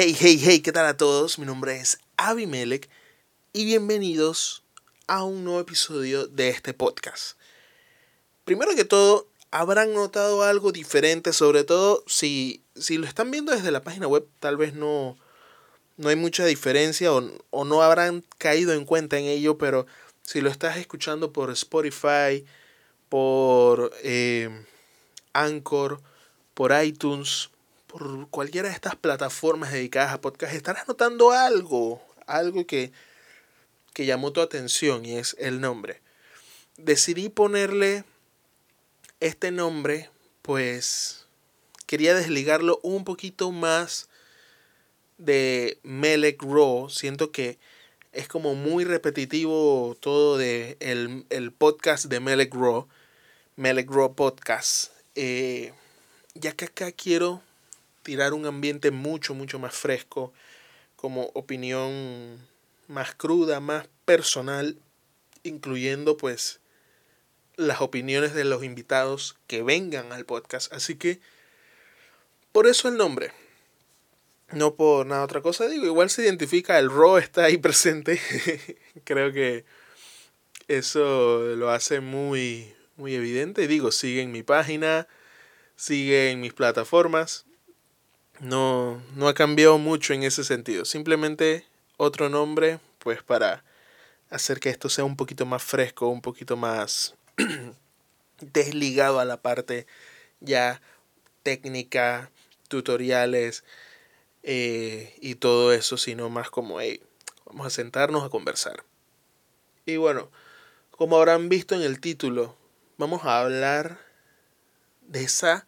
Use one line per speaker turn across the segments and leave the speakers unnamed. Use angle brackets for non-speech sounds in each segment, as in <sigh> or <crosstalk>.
Hey, hey, hey, ¿qué tal a todos? Mi nombre es Abimelech y bienvenidos a un nuevo episodio de este podcast. Primero que todo, habrán notado algo diferente, sobre todo si, si lo están viendo desde la página web, tal vez no, no hay mucha diferencia o, o no habrán caído en cuenta en ello, pero si lo estás escuchando por Spotify, por eh, Anchor, por iTunes, por cualquiera de estas plataformas dedicadas a podcast, estarás notando algo, algo que, que llamó tu atención y es el nombre. Decidí ponerle este nombre, pues quería desligarlo un poquito más de Melek Raw. Siento que es como muy repetitivo todo de el, el podcast de Melek Raw. Melek Raw Podcast. Eh, ya que acá quiero tirar un ambiente mucho, mucho más fresco, como opinión más cruda, más personal, incluyendo pues las opiniones de los invitados que vengan al podcast. Así que, por eso el nombre. No por nada otra cosa, digo, igual se identifica, el RAW está ahí presente. <laughs> Creo que eso lo hace muy, muy evidente. Digo, sigue en mi página, sigue en mis plataformas. No, no ha cambiado mucho en ese sentido. Simplemente otro nombre, pues para hacer que esto sea un poquito más fresco, un poquito más <clears throat> desligado a la parte ya técnica, tutoriales eh, y todo eso, sino más como, hey, vamos a sentarnos a conversar. Y bueno, como habrán visto en el título, vamos a hablar de esa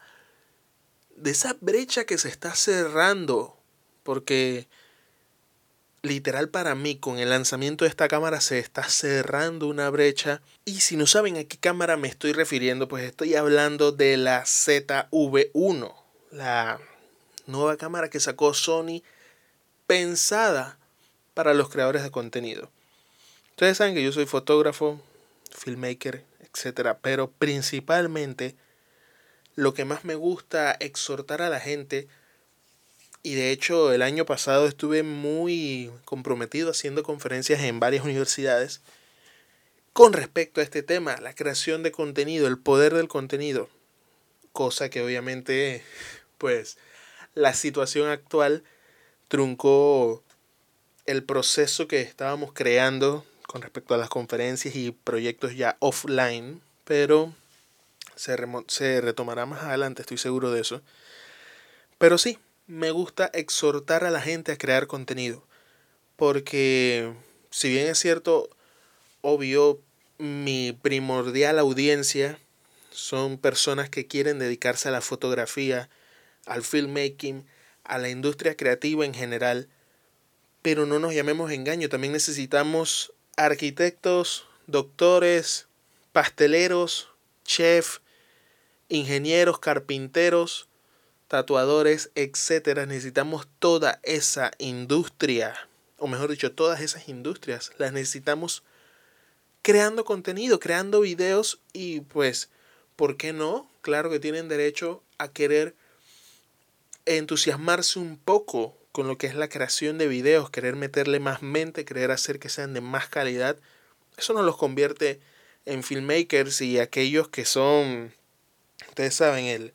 de esa brecha que se está cerrando, porque literal para mí con el lanzamiento de esta cámara se está cerrando una brecha. Y si no saben a qué cámara me estoy refiriendo, pues estoy hablando de la ZV1, la nueva cámara que sacó Sony pensada para los creadores de contenido. Ustedes saben que yo soy fotógrafo, filmmaker, etc. Pero principalmente lo que más me gusta exhortar a la gente, y de hecho el año pasado estuve muy comprometido haciendo conferencias en varias universidades con respecto a este tema, la creación de contenido, el poder del contenido, cosa que obviamente pues la situación actual truncó el proceso que estábamos creando con respecto a las conferencias y proyectos ya offline, pero se, retomará más adelante, estoy seguro de eso. Pero sí, me gusta exhortar a la gente a crear contenido. Porque si bien es cierto, obvio, mi primordial audiencia son personas que quieren dedicarse a la fotografía, al filmmaking, a la industria creativa en general. Pero no nos llamemos engaño, también necesitamos arquitectos, doctores, pasteleros, chefs, ingenieros, carpinteros, tatuadores, etcétera. Necesitamos toda esa industria, o mejor dicho, todas esas industrias las necesitamos creando contenido, creando videos y pues, ¿por qué no? Claro que tienen derecho a querer entusiasmarse un poco con lo que es la creación de videos, querer meterle más mente, querer hacer que sean de más calidad. Eso nos los convierte en filmmakers y aquellos que son Ustedes saben, el,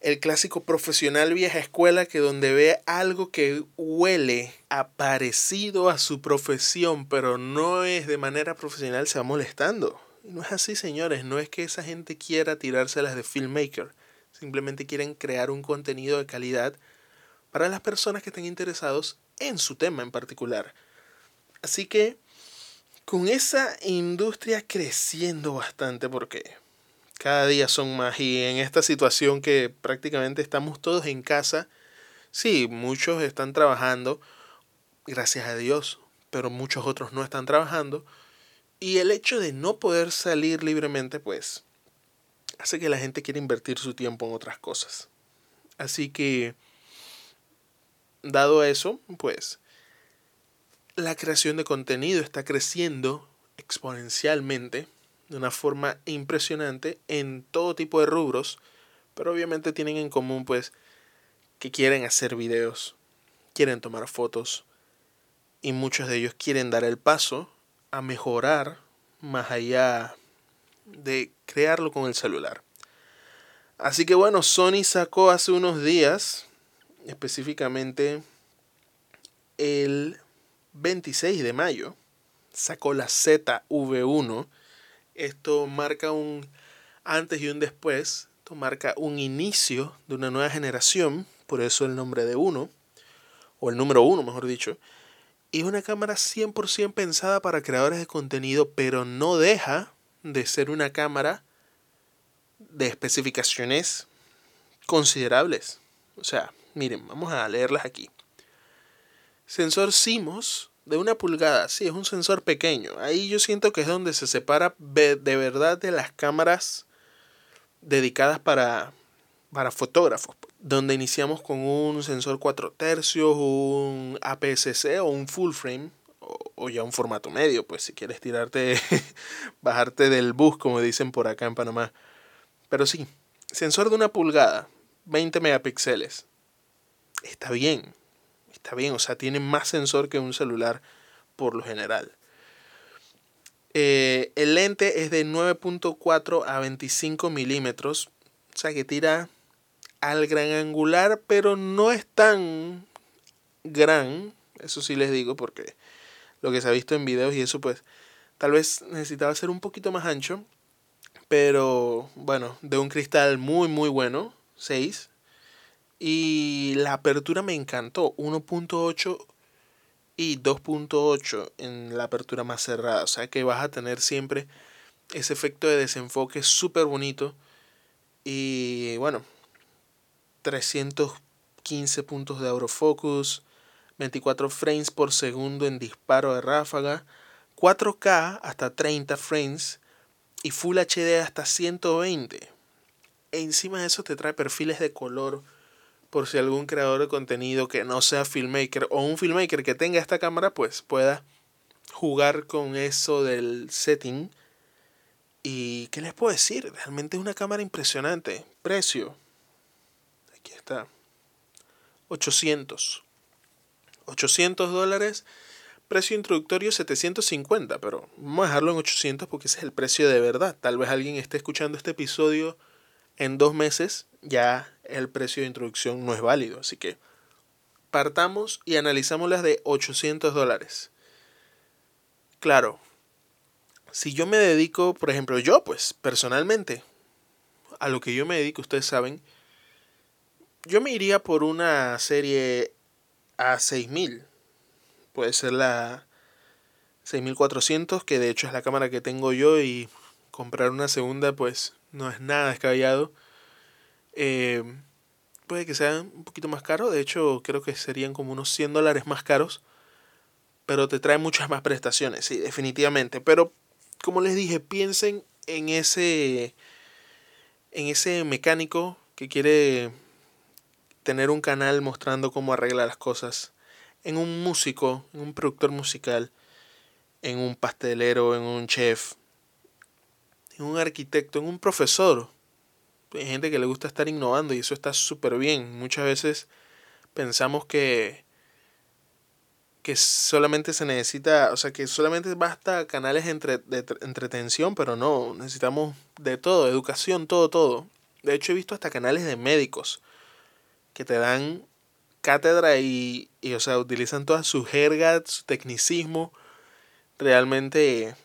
el clásico profesional vieja escuela que donde ve algo que huele aparecido a su profesión, pero no es de manera profesional, se va molestando. No es así, señores. No es que esa gente quiera tirárselas de filmmaker. Simplemente quieren crear un contenido de calidad para las personas que estén interesados en su tema en particular. Así que con esa industria creciendo bastante, porque cada día son más y en esta situación que prácticamente estamos todos en casa, sí, muchos están trabajando, gracias a Dios, pero muchos otros no están trabajando. Y el hecho de no poder salir libremente, pues, hace que la gente quiera invertir su tiempo en otras cosas. Así que, dado eso, pues, la creación de contenido está creciendo exponencialmente de una forma impresionante en todo tipo de rubros, pero obviamente tienen en común pues que quieren hacer videos, quieren tomar fotos y muchos de ellos quieren dar el paso a mejorar más allá de crearlo con el celular. Así que bueno, Sony sacó hace unos días, específicamente el 26 de mayo, sacó la ZV1. Esto marca un antes y un después. Esto marca un inicio de una nueva generación, por eso el nombre de uno, o el número uno, mejor dicho. Y es una cámara 100% pensada para creadores de contenido, pero no deja de ser una cámara de especificaciones considerables. O sea, miren, vamos a leerlas aquí. Sensor CMOS de una pulgada, sí, es un sensor pequeño. Ahí yo siento que es donde se separa de verdad de las cámaras dedicadas para, para fotógrafos. Donde iniciamos con un sensor 4 tercios, un APS-C o un full frame, o, o, ya un formato medio, pues si quieres tirarte, <laughs> bajarte del bus, como dicen por acá en Panamá. Pero sí, sensor de una pulgada, 20 megapíxeles. Está bien, está bien, o sea, tiene más sensor que un celular por lo general. Eh, el lente es de 9.4 a 25 milímetros, o sea que tira al gran angular, pero no es tan gran, eso sí les digo, porque lo que se ha visto en videos y eso pues tal vez necesitaba ser un poquito más ancho, pero bueno, de un cristal muy muy bueno, 6, y la apertura me encantó, 1.8 y 2.8 en la apertura más cerrada. O sea que vas a tener siempre ese efecto de desenfoque súper bonito. Y bueno, 315 puntos de autofocus, 24 frames por segundo en disparo de ráfaga, 4K hasta 30 frames y Full HD hasta 120. E encima de eso te trae perfiles de color por si algún creador de contenido que no sea filmmaker o un filmmaker que tenga esta cámara pues pueda jugar con eso del setting. Y qué les puedo decir, realmente es una cámara impresionante. Precio. Aquí está. 800. 800 dólares. Precio introductorio 750, pero vamos a dejarlo en 800 porque ese es el precio de verdad. Tal vez alguien esté escuchando este episodio en dos meses ya el precio de introducción no es válido. Así que partamos y analizamos las de 800 dólares. Claro, si yo me dedico, por ejemplo, yo pues personalmente, a lo que yo me dedico, ustedes saben, yo me iría por una serie A6000. Puede ser la 6400, que de hecho es la cámara que tengo yo y comprar una segunda pues no es nada descabellado. Eh, puede que sea un poquito más caro, de hecho creo que serían como unos 100 dólares más caros, pero te trae muchas más prestaciones, sí, definitivamente. Pero como les dije, piensen en ese, en ese mecánico que quiere tener un canal mostrando cómo arregla las cosas, en un músico, en un productor musical, en un pastelero, en un chef, en un arquitecto, en un profesor, hay gente que le gusta estar innovando y eso está súper bien. Muchas veces pensamos que, que solamente se necesita, o sea, que solamente basta canales entre, de entretención, pero no, necesitamos de todo, educación, todo, todo. De hecho, he visto hasta canales de médicos que te dan cátedra y, y o sea, utilizan todas sus jergas, su tecnicismo. Realmente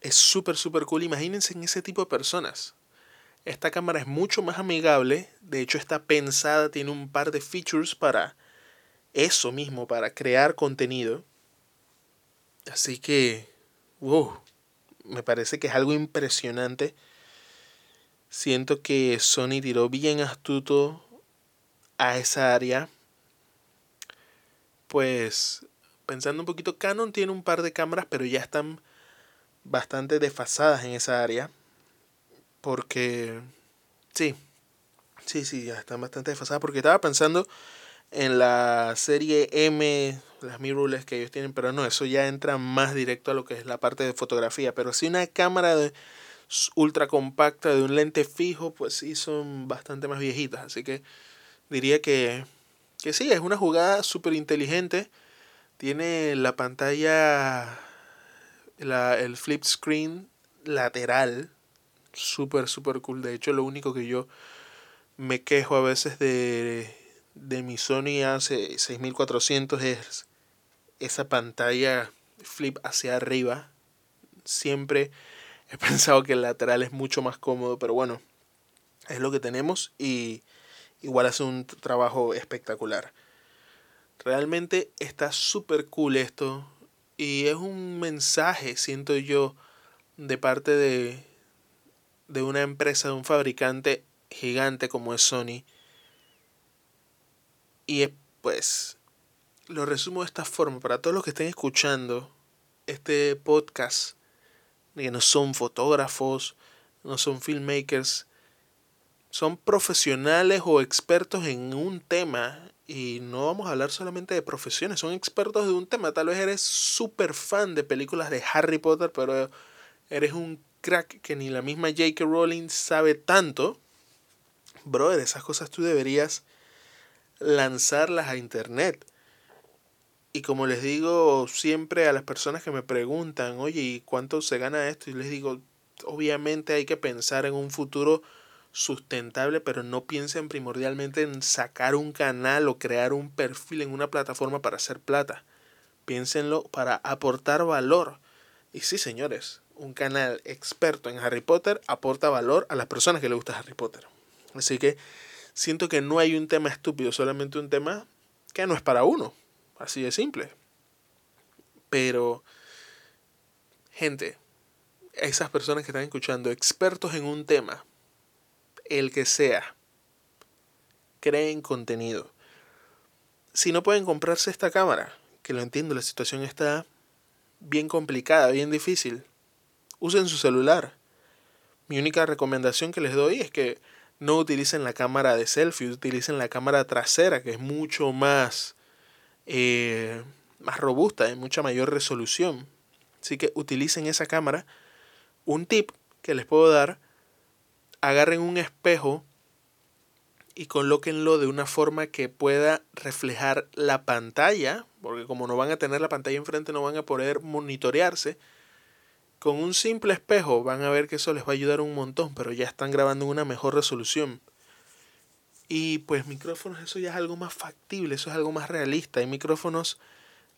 es súper, súper cool. Imagínense en ese tipo de personas. Esta cámara es mucho más amigable, de hecho está pensada, tiene un par de features para eso mismo, para crear contenido. Así que, wow, me parece que es algo impresionante. Siento que Sony tiró bien astuto a esa área. Pues, pensando un poquito, Canon tiene un par de cámaras, pero ya están bastante desfasadas en esa área. Porque, sí, sí, sí, ya están bastante desfasadas. Porque estaba pensando en la serie M, las mirrorless que ellos tienen, pero no, eso ya entra más directo a lo que es la parte de fotografía. Pero si una cámara ultra compacta de un lente fijo, pues sí son bastante más viejitas. Así que diría que que sí, es una jugada súper inteligente. Tiene la pantalla, la, el flip screen lateral. Súper, súper cool. De hecho, lo único que yo me quejo a veces de, de mi Sony hace 6400 es esa pantalla flip hacia arriba. Siempre he <laughs> pensado que el lateral es mucho más cómodo, pero bueno, es lo que tenemos y igual hace un trabajo espectacular. Realmente está súper cool esto y es un mensaje, siento yo, de parte de, de una empresa, de un fabricante gigante como es Sony. Y pues lo resumo de esta forma, para todos los que estén escuchando este podcast, que no son fotógrafos, no son filmmakers, son profesionales o expertos en un tema y no vamos a hablar solamente de profesiones, son expertos de un tema. Tal vez eres súper fan de películas de Harry Potter, pero eres un crack que ni la misma J.K. Rowling sabe tanto. Brother, esas cosas tú deberías lanzarlas a internet. Y como les digo siempre a las personas que me preguntan, oye, ¿y cuánto se gana esto? Y les digo, obviamente hay que pensar en un futuro sustentable, pero no piensen primordialmente en sacar un canal o crear un perfil en una plataforma para hacer plata. Piénsenlo para aportar valor. Y sí, señores, un canal experto en Harry Potter aporta valor a las personas que le gusta Harry Potter. Así que siento que no hay un tema estúpido, solamente un tema que no es para uno. Así de simple. Pero, gente, esas personas que están escuchando, expertos en un tema, el que sea, creen contenido. Si no pueden comprarse esta cámara, que lo entiendo, la situación está bien complicada, bien difícil, usen su celular. Mi única recomendación que les doy es que no utilicen la cámara de selfie, utilicen la cámara trasera, que es mucho más, eh, más robusta, de mucha mayor resolución. Así que utilicen esa cámara. Un tip que les puedo dar agarren un espejo y colóquenlo de una forma que pueda reflejar la pantalla, porque como no van a tener la pantalla enfrente no van a poder monitorearse. Con un simple espejo van a ver que eso les va a ayudar un montón, pero ya están grabando en una mejor resolución. Y pues micrófonos, eso ya es algo más factible, eso es algo más realista. Hay micrófonos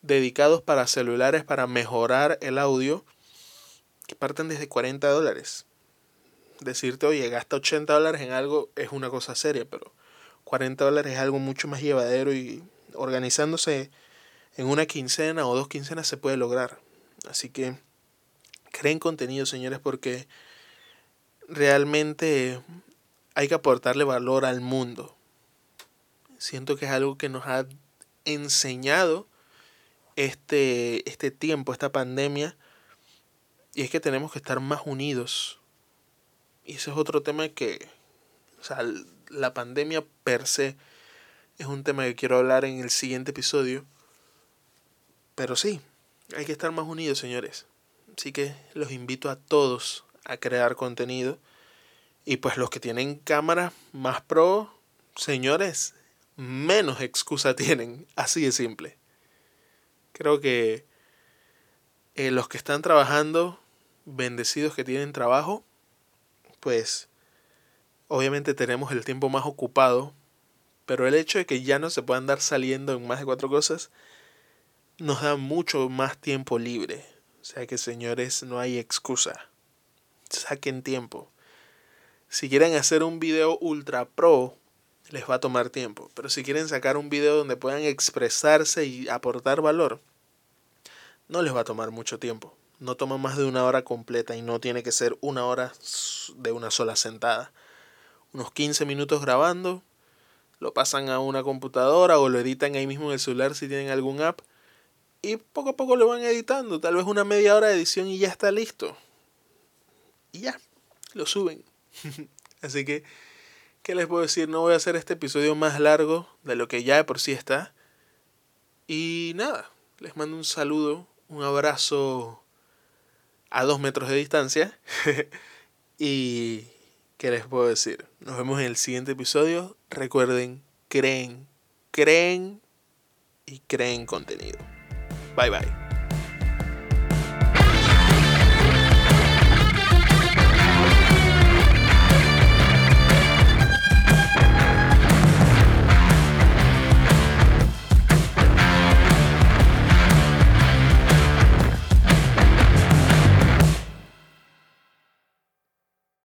dedicados para celulares para mejorar el audio que parten desde 40 dólares decirte, oye, gasta 80 dólares en algo es una cosa seria, pero 40 dólares es algo mucho más llevadero y organizándose en una quincena o dos quincenas se puede lograr. Así que creen contenido, señores, porque realmente hay que aportarle valor al mundo. Siento que es algo que nos ha enseñado este, este tiempo, esta pandemia, y es que tenemos que estar más unidos y ese es otro tema que, o sea, la pandemia per se es un tema que quiero hablar en el siguiente episodio. Pero sí, hay que estar más unidos, señores. Así que los invito a todos a crear contenido. Y pues los que tienen cámara más pro, señores, menos excusa <laughs> tienen. Así de simple. Creo que eh, los que están trabajando, bendecidos que tienen trabajo, pues obviamente tenemos el tiempo más ocupado, pero el hecho de que ya no se puedan dar saliendo en más de cuatro cosas nos da mucho más tiempo libre. O sea que señores, no hay excusa. Saquen tiempo. Si quieren hacer un video ultra pro, les va a tomar tiempo. Pero si quieren sacar un video donde puedan expresarse y aportar valor, no les va a tomar mucho tiempo no toma más de una hora completa y no tiene que ser una hora de una sola sentada. Unos 15 minutos grabando, lo pasan a una computadora o lo editan ahí mismo en el celular si tienen algún app y poco a poco lo van editando, tal vez una media hora de edición y ya está listo. Y ya, lo suben. <laughs> Así que, ¿qué les puedo decir? No voy a hacer este episodio más largo de lo que ya de por sí está. Y nada, les mando un saludo, un abrazo a dos metros de distancia. <laughs> y, ¿qué les puedo decir? Nos vemos en el siguiente episodio. Recuerden, creen creen y creen contenido. Bye bye.